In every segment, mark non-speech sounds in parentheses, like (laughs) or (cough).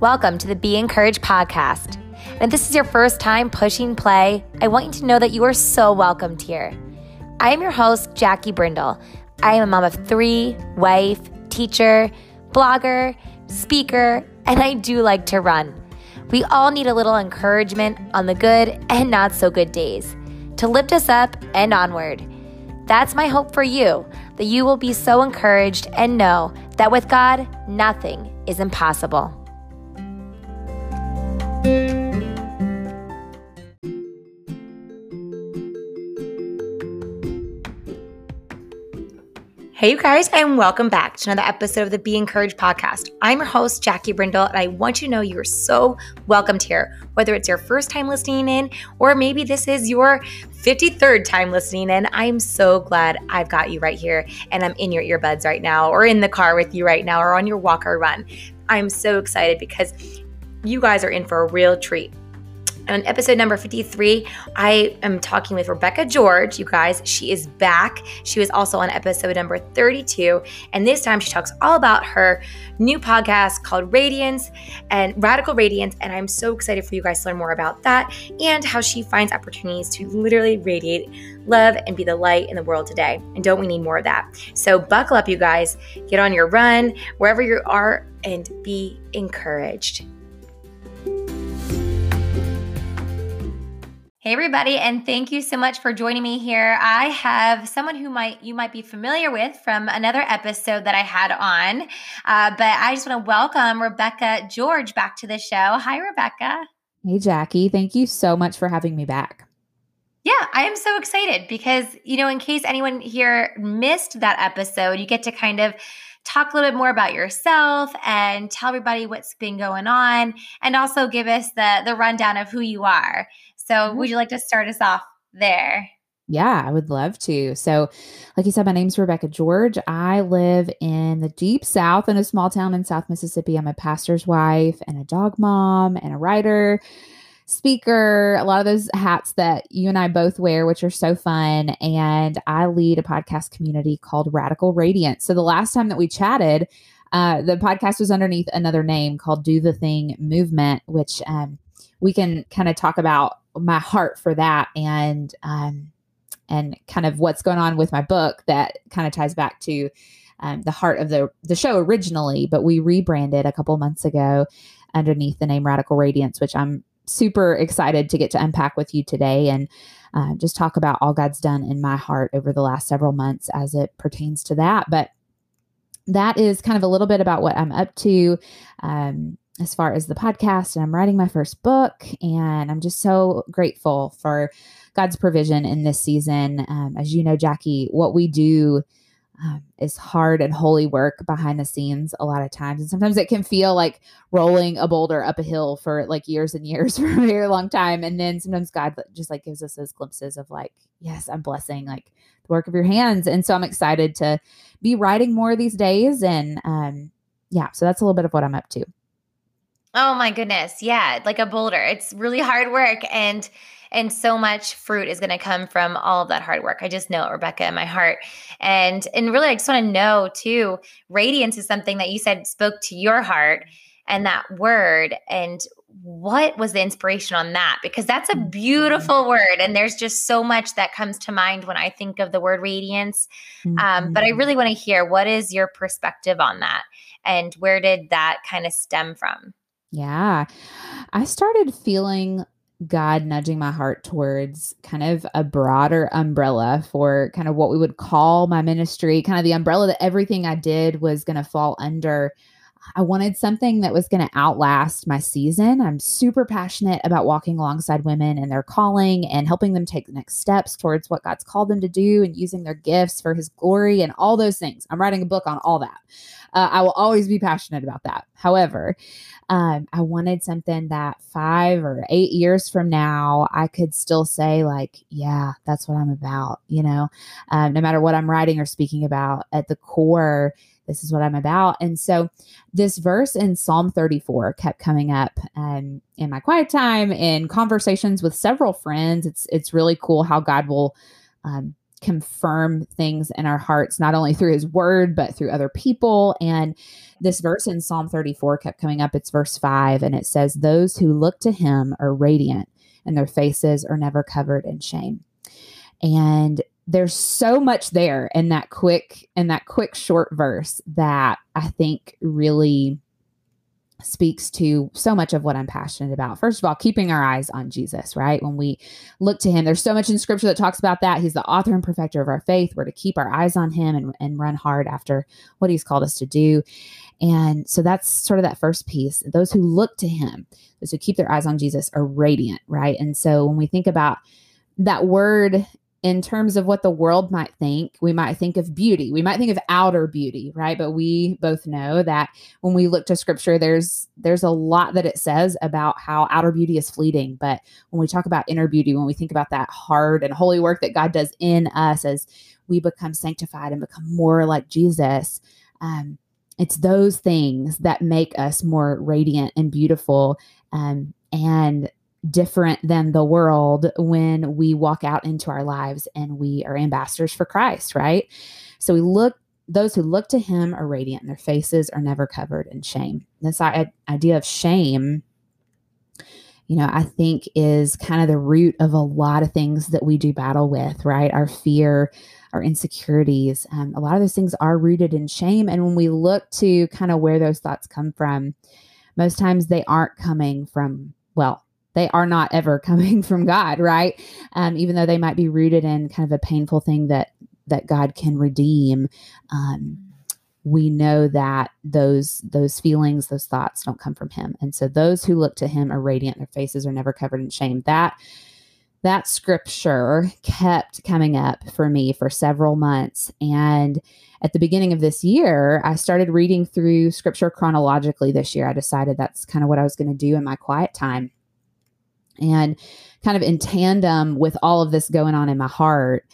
Welcome to the Be Encouraged podcast. And if this is your first time pushing play, I want you to know that you are so welcomed here. I am your host, Jackie Brindle. I am a mom of three, wife, teacher, blogger, speaker, and I do like to run. We all need a little encouragement on the good and not so good days to lift us up and onward. That's my hope for you, that you will be so encouraged and know that with God, nothing is impossible. Hey, you guys, and welcome back to another episode of the Be Encouraged podcast. I'm your host, Jackie Brindle, and I want you to know you are so welcomed here, whether it's your first time listening in or maybe this is your 53rd time listening in. I'm so glad I've got you right here and I'm in your earbuds right now, or in the car with you right now, or on your walk or run. I'm so excited because you guys are in for a real treat. On episode number 53, I am talking with Rebecca George, you guys. She is back. She was also on episode number 32. And this time she talks all about her new podcast called Radiance and Radical Radiance. And I'm so excited for you guys to learn more about that and how she finds opportunities to literally radiate love and be the light in the world today. And don't we need more of that? So buckle up, you guys. Get on your run, wherever you are, and be encouraged. Hey everybody and thank you so much for joining me here. I have someone who might you might be familiar with from another episode that I had on. Uh, but I just want to welcome Rebecca George back to the show. Hi Rebecca. Hey Jackie, thank you so much for having me back. Yeah, I am so excited because you know in case anyone here missed that episode, you get to kind of talk a little bit more about yourself and tell everybody what's been going on and also give us the the rundown of who you are. So, mm-hmm. would you like to start us off there? Yeah, I would love to. So, like you said, my name's Rebecca George. I live in the deep south in a small town in South Mississippi. I'm a pastor's wife and a dog mom and a writer, speaker, a lot of those hats that you and I both wear, which are so fun. And I lead a podcast community called Radical Radiance. So, the last time that we chatted, uh, the podcast was underneath another name called Do the Thing Movement, which um, we can kind of talk about my heart for that and um, and kind of what's going on with my book that kind of ties back to um, the heart of the the show originally, but we rebranded a couple months ago underneath the name Radical Radiance, which I'm super excited to get to unpack with you today and uh, just talk about all God's done in my heart over the last several months as it pertains to that. But that is kind of a little bit about what I'm up to. Um, as far as the podcast and I'm writing my first book and I'm just so grateful for God's provision in this season. Um, as you know, Jackie, what we do um, is hard and holy work behind the scenes a lot of times. And sometimes it can feel like rolling a boulder up a hill for like years and years (laughs) for a very long time. And then sometimes God just like gives us those glimpses of like, yes, I'm blessing like the work of your hands. And so I'm excited to be writing more these days. And um, yeah, so that's a little bit of what I'm up to. Oh my goodness. Yeah, like a boulder. It's really hard work and and so much fruit is going to come from all of that hard work. I just know it, Rebecca, in my heart. And and really I just want to know too, radiance is something that you said spoke to your heart and that word and what was the inspiration on that because that's a mm-hmm. beautiful word and there's just so much that comes to mind when i think of the word radiance mm-hmm. um, but i mm-hmm. really want to hear what is your perspective on that and where did that kind of stem from yeah. I started feeling God nudging my heart towards kind of a broader umbrella for kind of what we would call my ministry, kind of the umbrella that everything I did was going to fall under. I wanted something that was going to outlast my season. I'm super passionate about walking alongside women and their calling and helping them take the next steps towards what God's called them to do and using their gifts for his glory and all those things. I'm writing a book on all that. Uh, I will always be passionate about that. However, um, I wanted something that five or eight years from now, I could still say, like, yeah, that's what I'm about, you know, um, no matter what I'm writing or speaking about at the core, this is what I'm about. And so this verse in Psalm 34 kept coming up um, in my quiet time in conversations with several friends. It's it's really cool how God will um, confirm things in our hearts, not only through his word, but through other people. And this verse in Psalm 34 kept coming up. It's verse five, and it says, Those who look to him are radiant, and their faces are never covered in shame. And there's so much there in that quick in that quick short verse that I think really speaks to so much of what I'm passionate about. First of all, keeping our eyes on Jesus, right? When we look to him, there's so much in scripture that talks about that. He's the author and perfecter of our faith. We're to keep our eyes on him and, and run hard after what he's called us to do. And so that's sort of that first piece. Those who look to him, those who keep their eyes on Jesus are radiant, right? And so when we think about that word in terms of what the world might think, we might think of beauty. We might think of outer beauty, right? But we both know that when we look to scripture, there's there's a lot that it says about how outer beauty is fleeting. But when we talk about inner beauty, when we think about that hard and holy work that God does in us as we become sanctified and become more like Jesus, um, it's those things that make us more radiant and beautiful. Um, and different than the world when we walk out into our lives and we are ambassadors for Christ, right? So we look, those who look to him are radiant and their faces are never covered in shame. This idea of shame, you know, I think is kind of the root of a lot of things that we do battle with, right? Our fear, our insecurities. Um, a lot of those things are rooted in shame. And when we look to kind of where those thoughts come from, most times they aren't coming from, well, they are not ever (laughs) coming from God, right? Um, even though they might be rooted in kind of a painful thing that that God can redeem. Um, we know that those those feelings, those thoughts don't come from Him, and so those who look to Him are radiant; their faces are never covered in shame. That that scripture kept coming up for me for several months, and at the beginning of this year, I started reading through scripture chronologically. This year, I decided that's kind of what I was going to do in my quiet time and kind of in tandem with all of this going on in my heart,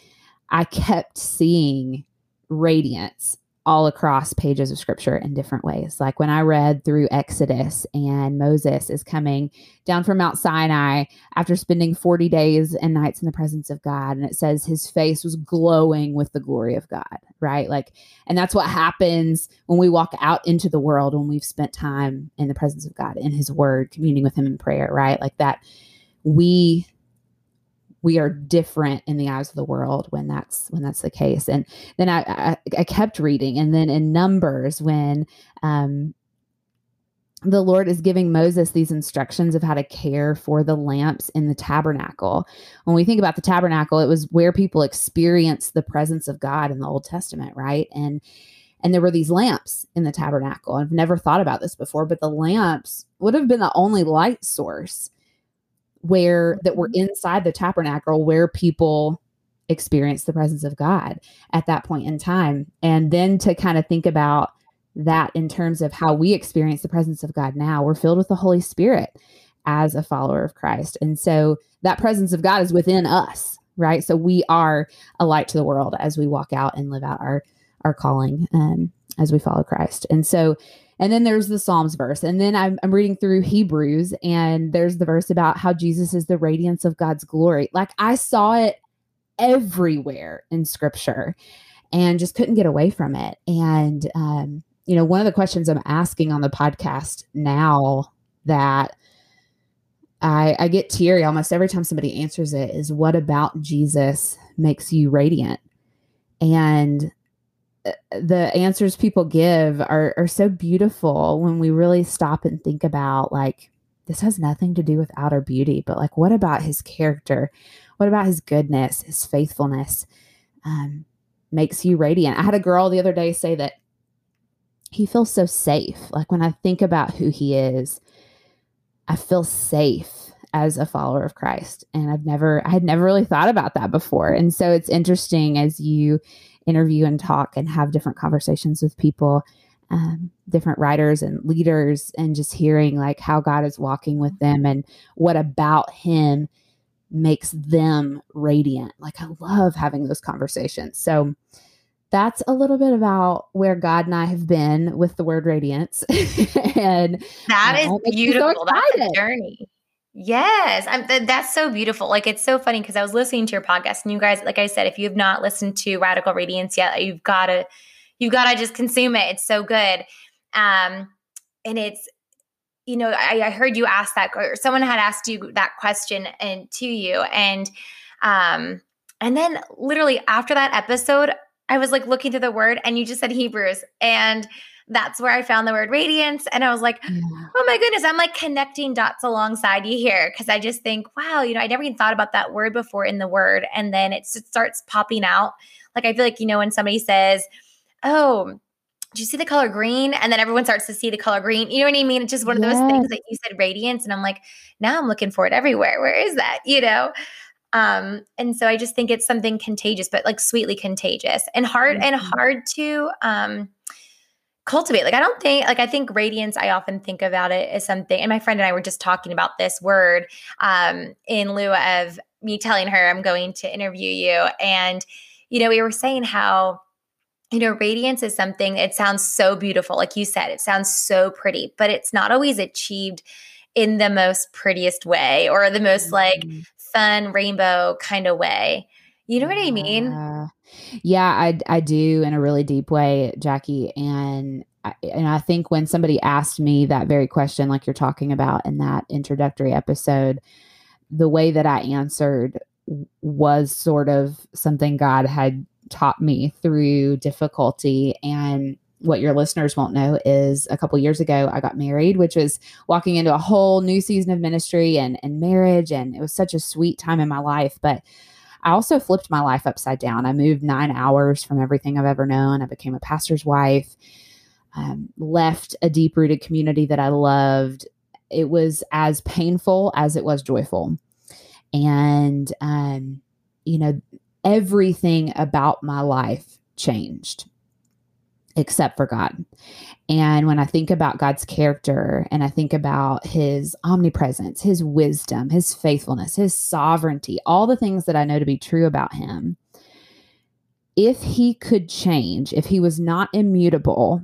I kept seeing radiance all across pages of scripture in different ways. Like when I read through Exodus and Moses is coming down from Mount Sinai after spending 40 days and nights in the presence of God. And it says his face was glowing with the glory of God, right? Like, and that's what happens when we walk out into the world when we've spent time in the presence of God, in his word, communing with him in prayer, right? Like that we we are different in the eyes of the world when that's when that's the case and then i i, I kept reading and then in numbers when um the Lord is giving Moses these instructions of how to care for the lamps in the tabernacle. When we think about the tabernacle, it was where people experienced the presence of God in the Old Testament, right? And and there were these lamps in the tabernacle. I've never thought about this before, but the lamps would have been the only light source where that were mm-hmm. inside the tabernacle where people experience the presence of God at that point in time. And then to kind of think about that in terms of how we experience the presence of God now, we're filled with the Holy Spirit as a follower of Christ. And so that presence of God is within us, right? So we are a light to the world as we walk out and live out our our calling um, as we follow Christ. And so and then there's the Psalms verse. And then I'm, I'm reading through Hebrews, and there's the verse about how Jesus is the radiance of God's glory. Like I saw it everywhere in scripture and just couldn't get away from it. And, um, you know, one of the questions I'm asking on the podcast now that I, I get teary almost every time somebody answers it is what about Jesus makes you radiant? And the answers people give are are so beautiful when we really stop and think about like this has nothing to do with outer beauty, but like what about his character? What about his goodness, his faithfulness? Um, makes you radiant. I had a girl the other day say that he feels so safe. Like when I think about who he is, I feel safe as a follower of Christ. And I've never, I had never really thought about that before. And so it's interesting as you interview and talk and have different conversations with people um, different writers and leaders and just hearing like how god is walking with them and what about him makes them radiant like i love having those conversations so that's a little bit about where God and I have been with the word radiance. (laughs) and that is beautiful. So that's a journey. Yes, th- that's so beautiful. Like it's so funny because I was listening to your podcast, and you guys, like I said, if you have not listened to Radical Radiance yet, you've got to, you've got to just consume it. It's so good, um, and it's, you know, I, I heard you ask that, or someone had asked you that question, and to you, and, um, and then literally after that episode, I was like looking through the word, and you just said Hebrews, and that's where I found the word radiance. And I was like, yeah. oh my goodness, I'm like connecting dots alongside you here. Cause I just think, wow, you know, I never even thought about that word before in the word. And then it starts popping out. Like I feel like, you know, when somebody says, oh, do you see the color green? And then everyone starts to see the color green. You know what I mean? It's just one of yes. those things that you said radiance. And I'm like, now I'm looking for it everywhere. Where is that? You know? Um, and so I just think it's something contagious, but like sweetly contagious and hard mm-hmm. and hard to um cultivate. Like I don't think like I think radiance I often think about it as something and my friend and I were just talking about this word um in lieu of me telling her I'm going to interview you and you know we were saying how you know radiance is something it sounds so beautiful like you said it sounds so pretty but it's not always achieved in the most prettiest way or the most like fun rainbow kind of way. You know what I mean? Uh, yeah, I I do in a really deep way, Jackie. And I, and I think when somebody asked me that very question, like you're talking about in that introductory episode, the way that I answered was sort of something God had taught me through difficulty. And what your listeners won't know is a couple years ago I got married, which was walking into a whole new season of ministry and and marriage, and it was such a sweet time in my life. But I also flipped my life upside down. I moved nine hours from everything I've ever known. I became a pastor's wife, um, left a deep rooted community that I loved. It was as painful as it was joyful. And, um, you know, everything about my life changed except for God. And when I think about God's character and I think about his omnipresence, his wisdom, his faithfulness, his sovereignty, all the things that I know to be true about him, if he could change, if he was not immutable,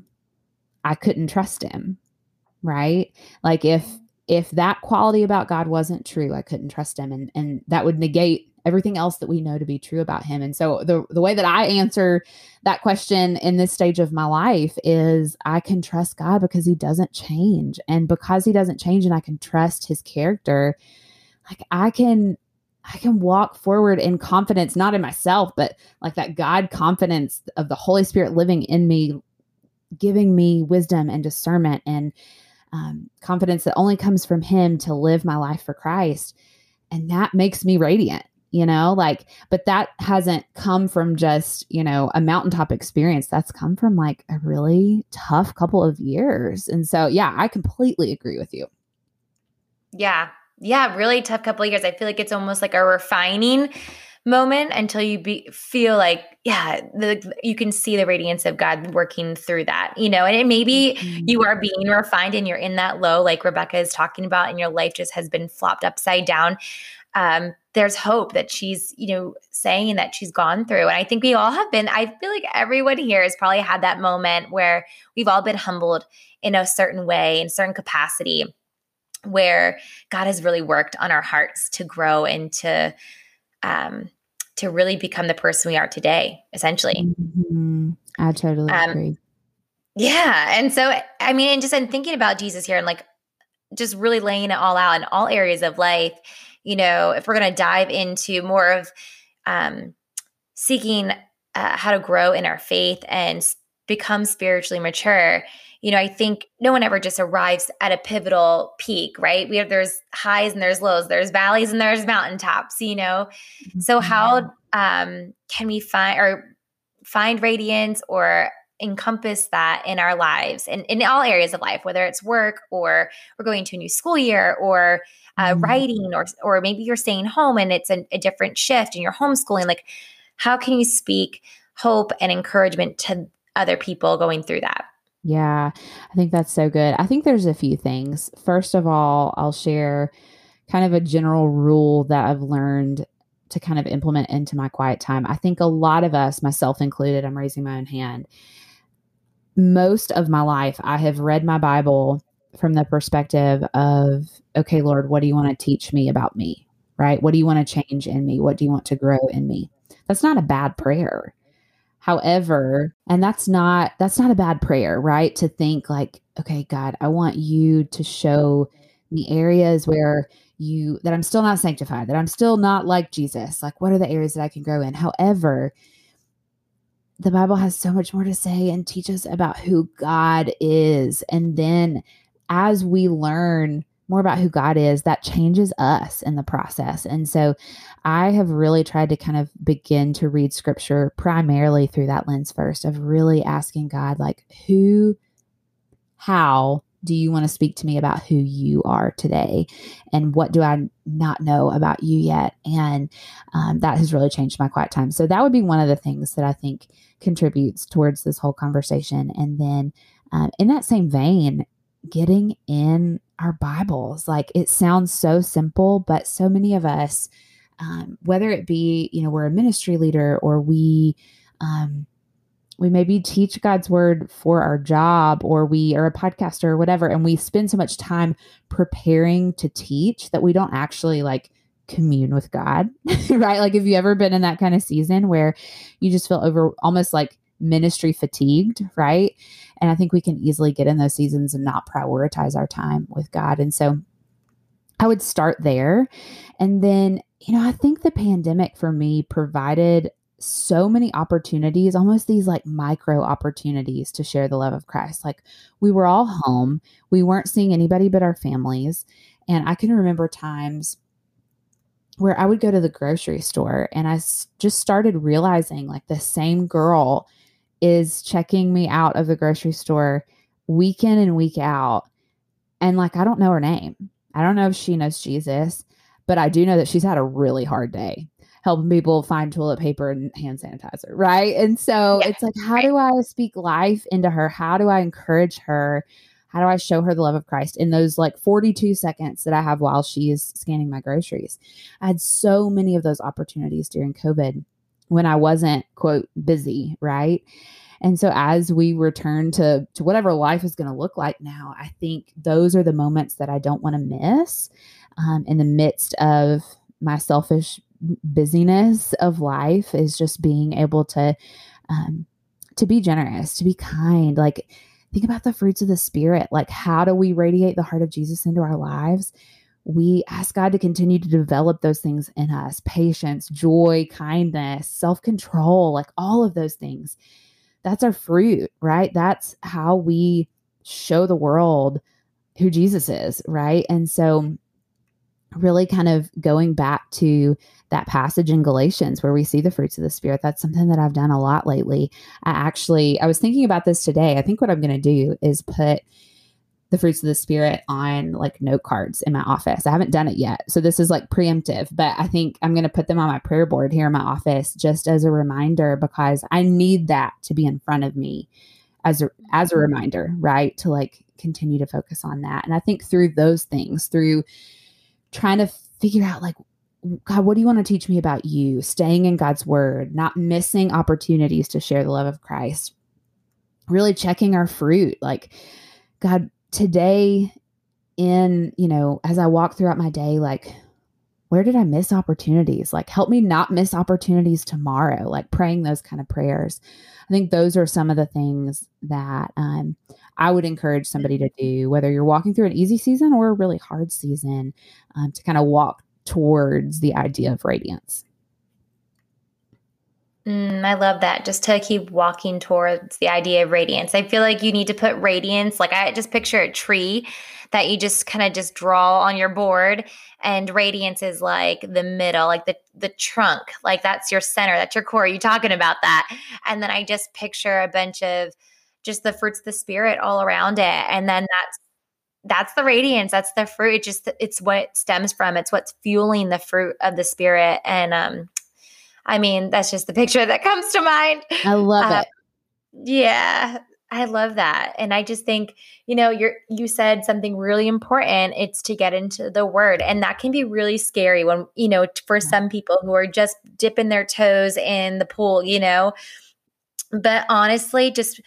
I couldn't trust him. Right? Like if if that quality about God wasn't true, I couldn't trust him and and that would negate everything else that we know to be true about him. And so the the way that I answer that question in this stage of my life is I can trust God because he doesn't change. And because he doesn't change and I can trust his character, like I can I can walk forward in confidence, not in myself, but like that God confidence of the Holy Spirit living in me, giving me wisdom and discernment and um, confidence that only comes from Him to live my life for Christ. And that makes me radiant you know like but that hasn't come from just you know a mountaintop experience. That's come from like a really tough couple of years. And so yeah i completely agree with you. Yeah. Yeah really tough couple of years. I feel like it's almost like a refining moment until you be, feel like yeah the, you can see the radiance of god working through that you know and it maybe mm-hmm. you are being refined and you're in that low like rebecca is talking about and your life just has been flopped upside down um, there's hope that she's, you know, saying that she's gone through. And I think we all have been, I feel like everyone here has probably had that moment where we've all been humbled in a certain way, in certain capacity, where God has really worked on our hearts to grow and to, um, to really become the person we are today, essentially. Mm-hmm. I totally um, agree. Yeah. And so, I mean, and just in thinking about Jesus here and like just really laying it all out in all areas of life, you know, if we're going to dive into more of um, seeking uh, how to grow in our faith and become spiritually mature, you know, I think no one ever just arrives at a pivotal peak, right? We have there's highs and there's lows, there's valleys and there's mountaintops, you know. Mm-hmm. So how um, can we find or find radiance or encompass that in our lives and in all areas of life, whether it's work or we're going to a new school year or uh, mm-hmm. writing or or maybe you're staying home and it's a, a different shift and you're homeschooling like how can you speak hope and encouragement to other people going through that yeah i think that's so good i think there's a few things first of all i'll share kind of a general rule that i've learned to kind of implement into my quiet time i think a lot of us myself included i'm raising my own hand most of my life i have read my bible from the perspective of, okay, Lord, what do you want to teach me about me? Right? What do you want to change in me? What do you want to grow in me? That's not a bad prayer. However, and that's not that's not a bad prayer, right? To think like, okay, God, I want you to show me areas where you that I'm still not sanctified, that I'm still not like Jesus. Like what are the areas that I can grow in? However, the Bible has so much more to say and teach us about who God is. And then as we learn more about who God is, that changes us in the process. And so I have really tried to kind of begin to read scripture primarily through that lens first of really asking God, like, who, how do you want to speak to me about who you are today? And what do I not know about you yet? And um, that has really changed my quiet time. So that would be one of the things that I think contributes towards this whole conversation. And then um, in that same vein, getting in our Bibles. Like it sounds so simple, but so many of us, um, whether it be, you know, we're a ministry leader or we, um, we maybe teach God's word for our job or we are a podcaster or whatever, and we spend so much time preparing to teach that we don't actually like commune with God, (laughs) right? Like, have you ever been in that kind of season where you just feel over almost like ministry fatigued, right? And I think we can easily get in those seasons and not prioritize our time with God. And so I would start there. And then, you know, I think the pandemic for me provided so many opportunities, almost these like micro opportunities to share the love of Christ. Like we were all home, we weren't seeing anybody but our families. And I can remember times where I would go to the grocery store and I just started realizing like the same girl is checking me out of the grocery store week in and week out. And like, I don't know her name. I don't know if she knows Jesus, but I do know that she's had a really hard day helping people find toilet paper and hand sanitizer, right? And so yeah. it's like, how do I speak life into her? How do I encourage her? How do I show her the love of Christ in those like 42 seconds that I have while she is scanning my groceries? I had so many of those opportunities during COVID when I wasn't, quote, busy, right? And so as we return to to whatever life is going to look like now, I think those are the moments that I don't want to miss um, in the midst of my selfish busyness of life is just being able to um, to be generous, to be kind, like think about the fruits of the spirit. Like how do we radiate the heart of Jesus into our lives? We ask God to continue to develop those things in us patience, joy, kindness, self control, like all of those things. That's our fruit, right? That's how we show the world who Jesus is, right? And so, really kind of going back to that passage in Galatians where we see the fruits of the spirit. That's something that I've done a lot lately. I actually I was thinking about this today. I think what I'm going to do is put the fruits of the spirit on like note cards in my office. I haven't done it yet. So this is like preemptive, but I think I'm going to put them on my prayer board here in my office just as a reminder because I need that to be in front of me as a as a mm-hmm. reminder, right? To like continue to focus on that. And I think through those things, through trying to figure out like God, what do you want to teach me about you? Staying in God's word, not missing opportunities to share the love of Christ. Really checking our fruit. Like, God, today, in, you know, as I walk throughout my day, like, where did I miss opportunities? Like, help me not miss opportunities tomorrow, like praying those kind of prayers. I think those are some of the things that um, I would encourage somebody to do, whether you're walking through an easy season or a really hard season, um, to kind of walk towards the idea of radiance. Mm, I love that. Just to keep walking towards the idea of radiance. I feel like you need to put radiance, like I just picture a tree that you just kind of just draw on your board and radiance is like the middle, like the the trunk. Like that's your center, that's your core. You talking about that. And then I just picture a bunch of just the fruits of the spirit all around it. And then that's that's the radiance that's the fruit it just it's what stems from it's what's fueling the fruit of the spirit and um i mean that's just the picture that comes to mind. I love uh, it. yeah i love that and i just think you know you're you said something really important it's to get into the word and that can be really scary when you know for some people who are just dipping their toes in the pool you know? But honestly just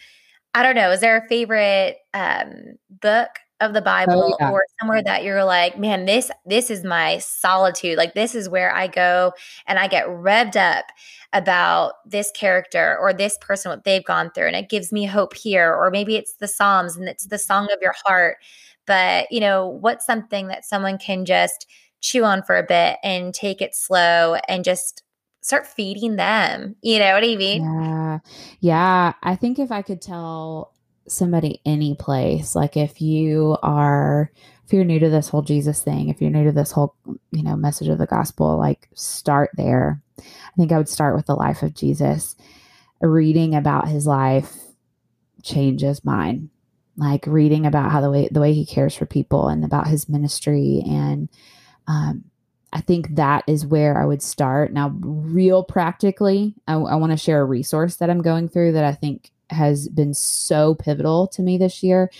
i don't know is there a favorite um book of the oh, Bible oh, yeah. or somewhere that you're like, man, this this is my solitude. Like this is where I go and I get revved up about this character or this person what they've gone through and it gives me hope here or maybe it's the Psalms and it's the song of your heart. But, you know, what's something that someone can just chew on for a bit and take it slow and just start feeding them. You know what I mean? Yeah. Yeah. I think if I could tell somebody any place, like if you are, if you're new to this whole Jesus thing, if you're new to this whole, you know, message of the gospel, like start there. I think I would start with the life of Jesus. Reading about his life changes mine. Like reading about how the way the way he cares for people and about his ministry and um, I think that is where I would start. Now, real practically, I, I want to share a resource that I'm going through that I think has been so pivotal to me this year.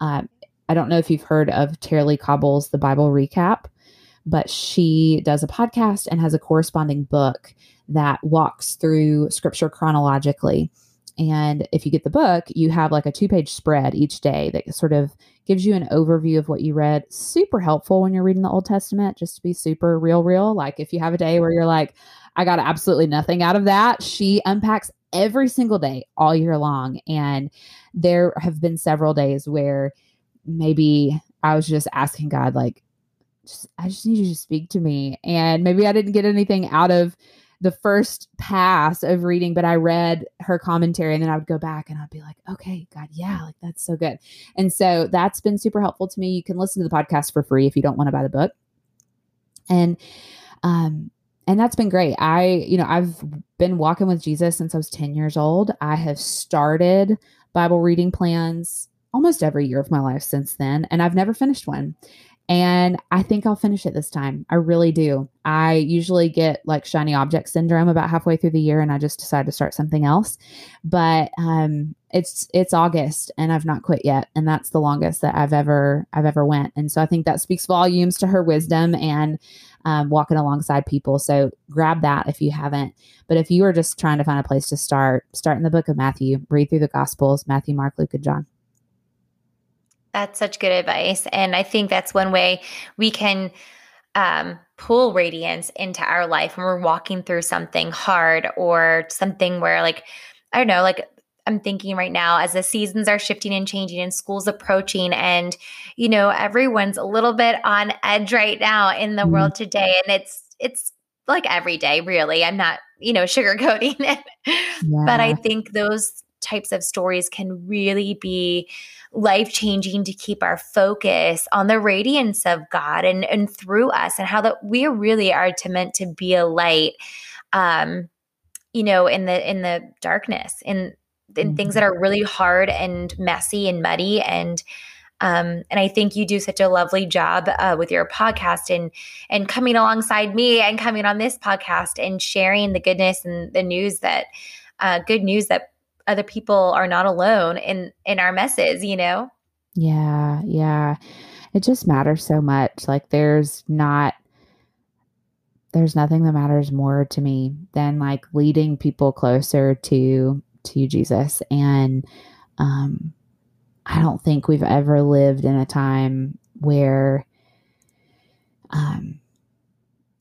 Um, I don't know if you've heard of Tara-Leigh Cobble's The Bible Recap, but she does a podcast and has a corresponding book that walks through scripture chronologically. And if you get the book, you have like a two page spread each day that sort of gives you an overview of what you read. Super helpful when you're reading the Old Testament, just to be super real, real. Like if you have a day where you're like, I got absolutely nothing out of that, she unpacks every single day all year long. And there have been several days where maybe I was just asking God, like, I just need you to speak to me. And maybe I didn't get anything out of the first pass of reading, but I read her commentary and then I would go back and I'd be like, okay, God, yeah, like that's so good. And so that's been super helpful to me. You can listen to the podcast for free if you don't want to buy the book. And, um, and that's been great. I, you know, I've been walking with Jesus since I was 10 years old. I have started Bible reading plans almost every year of my life since then, and I've never finished one. And I think I'll finish it this time. I really do. I usually get like shiny object syndrome about halfway through the year and I just decide to start something else. But um it's it's August and I've not quit yet and that's the longest that I've ever I've ever went. And so I think that speaks volumes to her wisdom and um, walking alongside people. So grab that if you haven't. But if you are just trying to find a place to start, start in the book of Matthew, read through the Gospels, Matthew, Mark, Luke, and John. That's such good advice. And I think that's one way we can um, pull radiance into our life when we're walking through something hard or something where, like, I don't know, like I'm thinking right now as the seasons are shifting and changing and school's approaching, and, you know, everyone's a little bit on edge right now in the mm-hmm. world today. And it's, it's, like every day, really. I'm not, you know, (laughs) sugarcoating it. Yeah. But I think those types of stories can really be life changing to keep our focus on the radiance of God and, and through us and how that we really are to meant to be a light um you know in the in the darkness in in mm-hmm. things that are really hard and messy and muddy and um, and I think you do such a lovely job uh, with your podcast and and coming alongside me and coming on this podcast and sharing the goodness and the news that uh, good news that other people are not alone in in our messes you know? Yeah yeah. It just matters so much. Like there's not there's nothing that matters more to me than like leading people closer to to jesus. And um i don't think we've ever lived in a time where um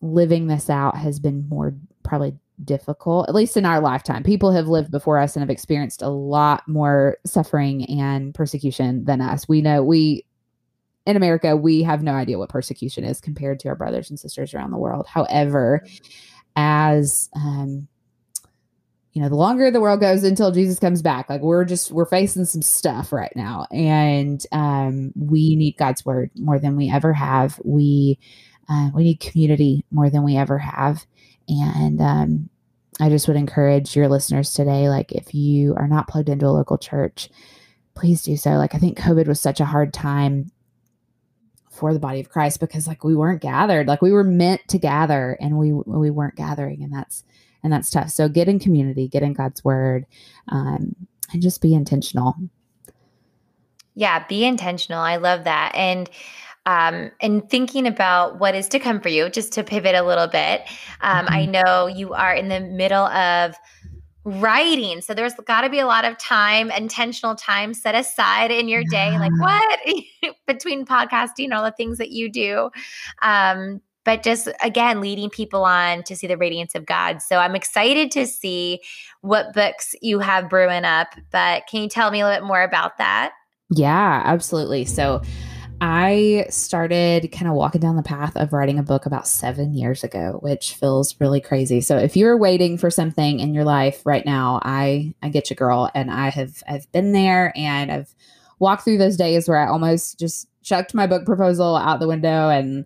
living this out has been more probably difficult, at least in our lifetime. People have lived before us and have experienced a lot more suffering and persecution than us. We know we, in America, we have no idea what persecution is compared to our brothers and sisters around the world. However, as, um, you know, the longer the world goes until Jesus comes back, like we're just, we're facing some stuff right now. And um, we need God's word more than we ever have. We, uh, we need community more than we ever have and um, I just would encourage your listeners today, like if you are not plugged into a local church, please do so. Like I think COVID was such a hard time for the body of Christ because like we weren't gathered, like we were meant to gather and we we weren't gathering, and that's and that's tough. So get in community, get in God's word, um, and just be intentional. Yeah, be intentional. I love that. And um, and thinking about what is to come for you, just to pivot a little bit. Um, mm-hmm. I know you are in the middle of writing. So there's got to be a lot of time, intentional time set aside in your day. Like what (laughs) between podcasting, all the things that you do. Um, but just again, leading people on to see the radiance of God. So I'm excited to see what books you have brewing up. But can you tell me a little bit more about that? Yeah, absolutely. So I started kind of walking down the path of writing a book about seven years ago, which feels really crazy. So if you're waiting for something in your life right now, I I get you, girl, and I have I've been there and I've walked through those days where I almost just chucked my book proposal out the window and,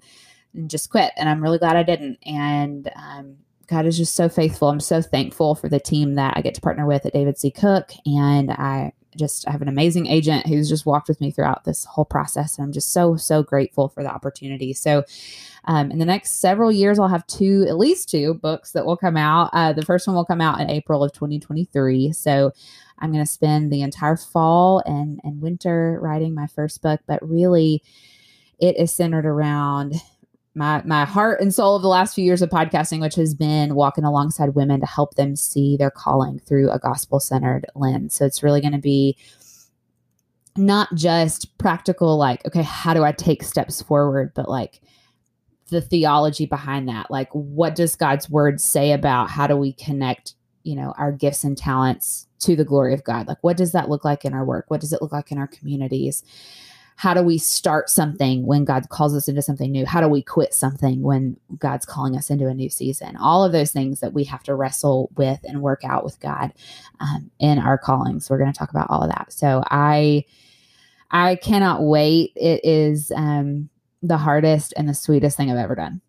and just quit. And I'm really glad I didn't. And um, God is just so faithful. I'm so thankful for the team that I get to partner with at David C. Cook, and I just I have an amazing agent who's just walked with me throughout this whole process. And I'm just so, so grateful for the opportunity. So, um, in the next several years, I'll have two, at least two books that will come out. Uh, the first one will come out in April of 2023. So, I'm going to spend the entire fall and, and winter writing my first book, but really, it is centered around my my heart and soul of the last few years of podcasting, which has been walking alongside women to help them see their calling through a gospel centered lens. So it's really going to be not just practical, like, okay, how do I take steps forward, but like the theology behind that. Like, what does God's word say about how do we connect, you know, our gifts and talents to the glory of God? Like, what does that look like in our work? What does it look like in our communities? How do we start something when God calls us into something new? How do we quit something when God's calling us into a new season? All of those things that we have to wrestle with and work out with God um, in our callings. We're going to talk about all of that. So I, I cannot wait. It is um, the hardest and the sweetest thing I've ever done.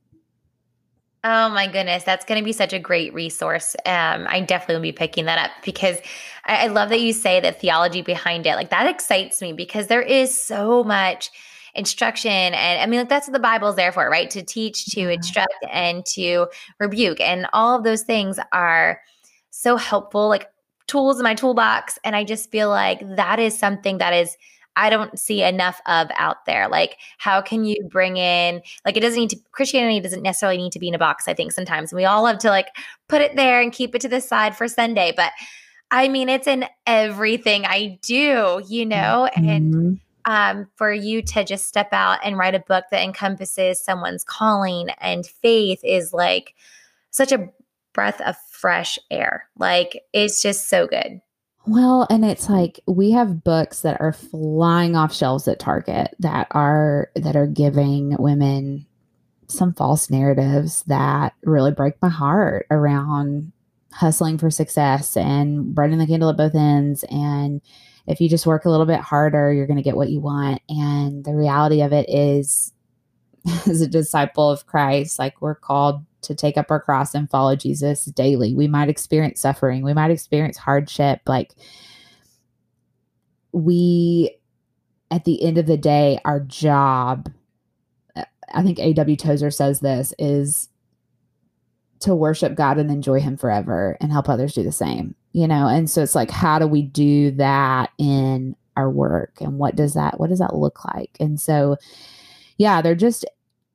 Oh my goodness, that's going to be such a great resource. Um, I definitely will be picking that up because I, I love that you say the theology behind it. Like that excites me because there is so much instruction and i mean like that's what the bible's there for right to teach to instruct and to rebuke and all of those things are so helpful like tools in my toolbox and i just feel like that is something that is I don't see enough of out there. Like, how can you bring in, like, it doesn't need to, Christianity doesn't necessarily need to be in a box, I think sometimes. And we all love to like put it there and keep it to the side for Sunday. But I mean, it's in everything I do, you know? Mm-hmm. And, um, for you to just step out and write a book that encompasses someone's calling and faith is like such a breath of fresh air. Like it's just so good. Well, and it's like we have books that are flying off shelves at Target that are that are giving women some false narratives that really break my heart around hustling for success and burning the candle at both ends. And if you just work a little bit harder you're going to get what you want. And the reality of it is (laughs) as a disciple of Christ like we're called to take up our cross and follow Jesus daily. We might experience suffering, we might experience hardship. Like, we, at the end of the day, our job, I think A.W. Tozer says this, is to worship God and enjoy Him forever and help others do the same, you know? And so it's like, how do we do that in our work? And what does that, what does that look like? And so, yeah, they're just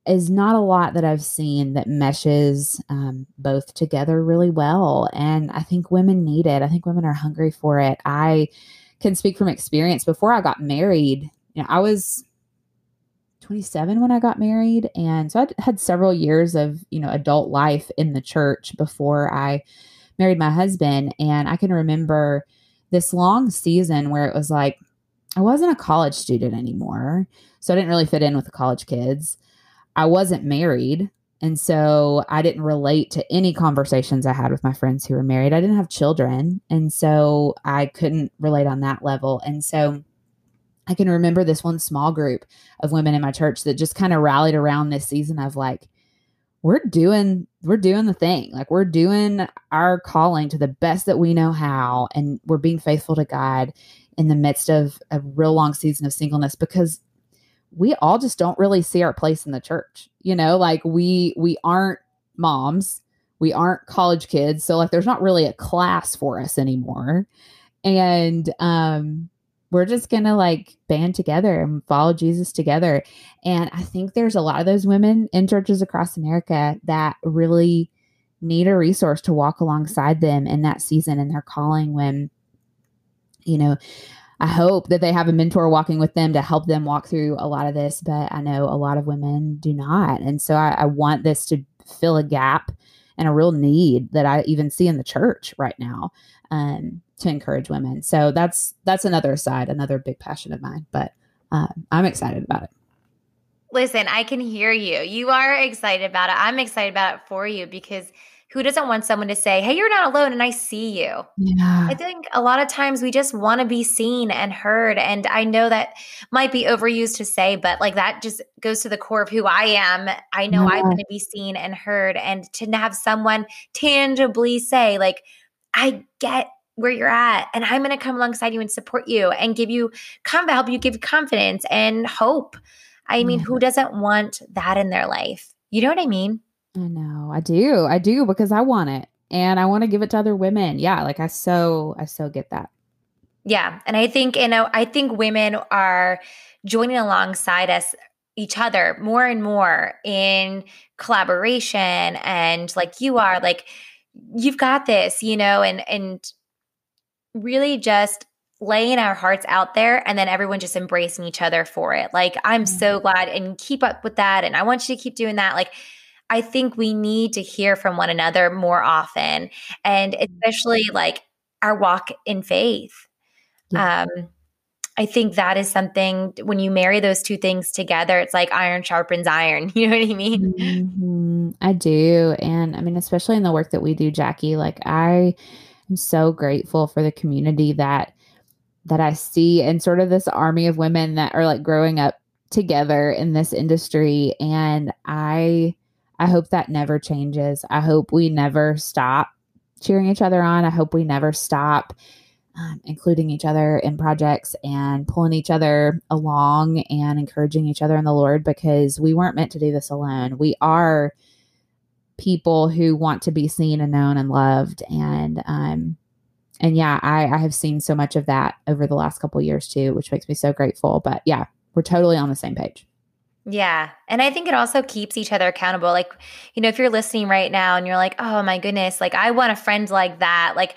is not a lot that I've seen that meshes um, both together really well. And I think women need it. I think women are hungry for it. I can speak from experience. Before I got married, you know, I was 27 when I got married. And so I had several years of, you know, adult life in the church before I married my husband. And I can remember this long season where it was like, I wasn't a college student anymore. So I didn't really fit in with the college kids. I wasn't married. And so I didn't relate to any conversations I had with my friends who were married. I didn't have children. And so I couldn't relate on that level. And so I can remember this one small group of women in my church that just kind of rallied around this season of like, we're doing we're doing the thing like we're doing our calling to the best that we know how and we're being faithful to god in the midst of a real long season of singleness because we all just don't really see our place in the church. You know, like we we aren't moms, we aren't college kids, so like there's not really a class for us anymore. And um we're just going to like band together and follow Jesus together. And I think there's a lot of those women in churches across America that really need a resource to walk alongside them in that season and their calling when you know I hope that they have a mentor walking with them to help them walk through a lot of this, but I know a lot of women do not. And so I, I want this to fill a gap and a real need that I even see in the church right now um, to encourage women. So that's that's another side, another big passion of mine. But uh, I'm excited about it. Listen, I can hear you. You are excited about it. I'm excited about it for you because who doesn't want someone to say, Hey, you're not alone and I see you? Yeah. I think a lot of times we just want to be seen and heard. And I know that might be overused to say, but like that just goes to the core of who I am. I know yeah. I want to be seen and heard and to have someone tangibly say, like, I get where you're at and I'm going to come alongside you and support you and give you, come help you give confidence and hope. I mean, who doesn't want that in their life? You know what I mean? I know. I do. I do because I want it and I want to give it to other women. Yeah, like I so I so get that. Yeah, and I think you know I think women are joining alongside us each other more and more in collaboration and like you are like you've got this, you know, and and really just laying our hearts out there and then everyone just embracing each other for it. Like I'm mm-hmm. so glad and keep up with that and I want you to keep doing that. Like I think we need to hear from one another more often and mm-hmm. especially like our walk in faith. Yeah. Um I think that is something when you marry those two things together, it's like iron sharpens iron. (laughs) You know what I mean? Mm-hmm. I do. And I mean, especially in the work that we do, Jackie, like I am so grateful for the community that that I see and sort of this army of women that are like growing up together in this industry. And I I hope that never changes. I hope we never stop cheering each other on. I hope we never stop um, including each other in projects and pulling each other along and encouraging each other in the Lord because we weren't meant to do this alone. We are people who want to be seen and known and loved and um and yeah I, I have seen so much of that over the last couple years too which makes me so grateful but yeah we're totally on the same page yeah. And I think it also keeps each other accountable. Like, you know, if you're listening right now and you're like, oh my goodness, like I want a friend like that, like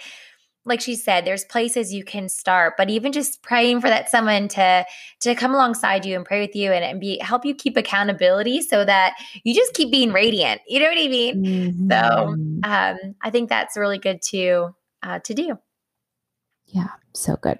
like she said there's places you can start but even just praying for that someone to to come alongside you and pray with you and, and be help you keep accountability so that you just keep being radiant you know what i mean mm-hmm. so um i think that's really good to uh to do yeah so good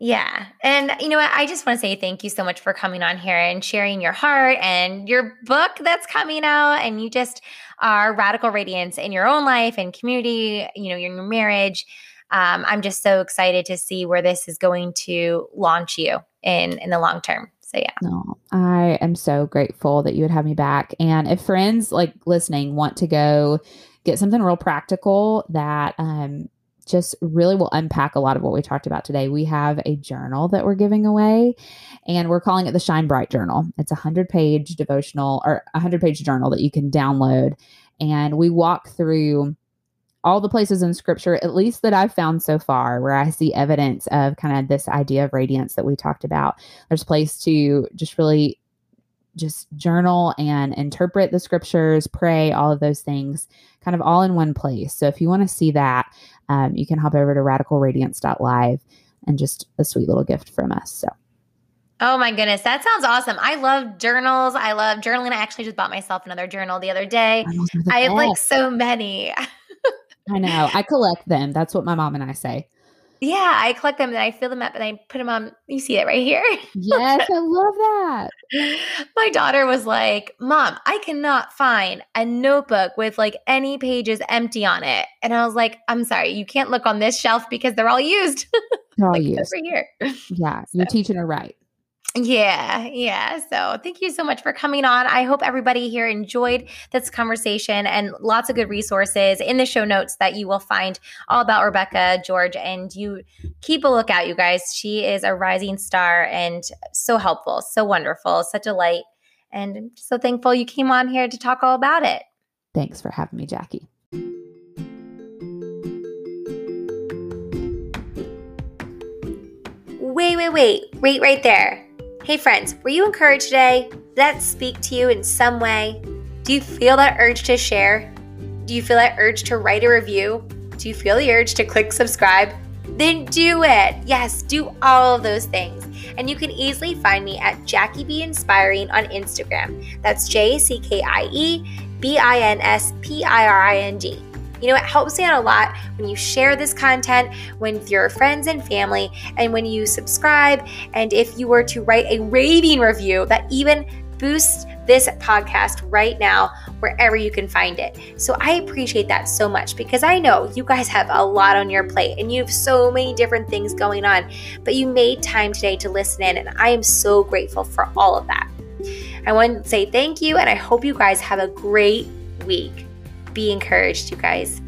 yeah. And you know what? I just want to say thank you so much for coming on here and sharing your heart and your book that's coming out. And you just are radical radiance in your own life and community, you know, your marriage um, I'm just so excited to see where this is going to launch you in in the long term. So yeah. No, I am so grateful that you would have me back. And if friends like listening want to go get something real practical that um just really will unpack a lot of what we talked about today. We have a journal that we're giving away and we're calling it the Shine Bright Journal. It's a 100 page devotional or a 100 page journal that you can download and we walk through all the places in scripture, at least that I've found so far, where I see evidence of kind of this idea of radiance that we talked about. There's a place to just really just journal and interpret the scriptures, pray, all of those things, kind of all in one place. So if you want to see that, um, you can hop over to radicalradiance.live and just a sweet little gift from us. So. Oh my goodness, that sounds awesome. I love journals. I love journaling. I actually just bought myself another journal the other day. I have like so many. (laughs) I know. I collect them. That's what my mom and I say. Yeah, I collect them and I fill them up and I put them on. You see it right here. Yes, I love that. (laughs) My daughter was like, Mom, I cannot find a notebook with like any pages empty on it. And I was like, I'm sorry, you can't look on this shelf because they're all used. (laughs) They're all like, used. Over here. Yeah, (laughs) so. you're teaching her right. Yeah, yeah. So thank you so much for coming on. I hope everybody here enjoyed this conversation and lots of good resources in the show notes that you will find all about Rebecca George. And you keep a lookout, you guys. She is a rising star and so helpful, so wonderful, such a light. And so thankful you came on here to talk all about it. Thanks for having me, Jackie. Wait, wait, wait. Wait right there. Hey, friends, were you encouraged today? Did that speak to you in some way? Do you feel that urge to share? Do you feel that urge to write a review? Do you feel the urge to click subscribe? Then do it. Yes, do all of those things. And you can easily find me at Jackie B Inspiring on Instagram. That's J C K I E B I N S P I R I N G. You know, it helps me out a lot when you share this content with your friends and family, and when you subscribe. And if you were to write a raving review that even boosts this podcast right now wherever you can find it. So I appreciate that so much because I know you guys have a lot on your plate and you have so many different things going on, but you made time today to listen in, and I am so grateful for all of that. I want to say thank you, and I hope you guys have a great week. Be encouraged, you guys.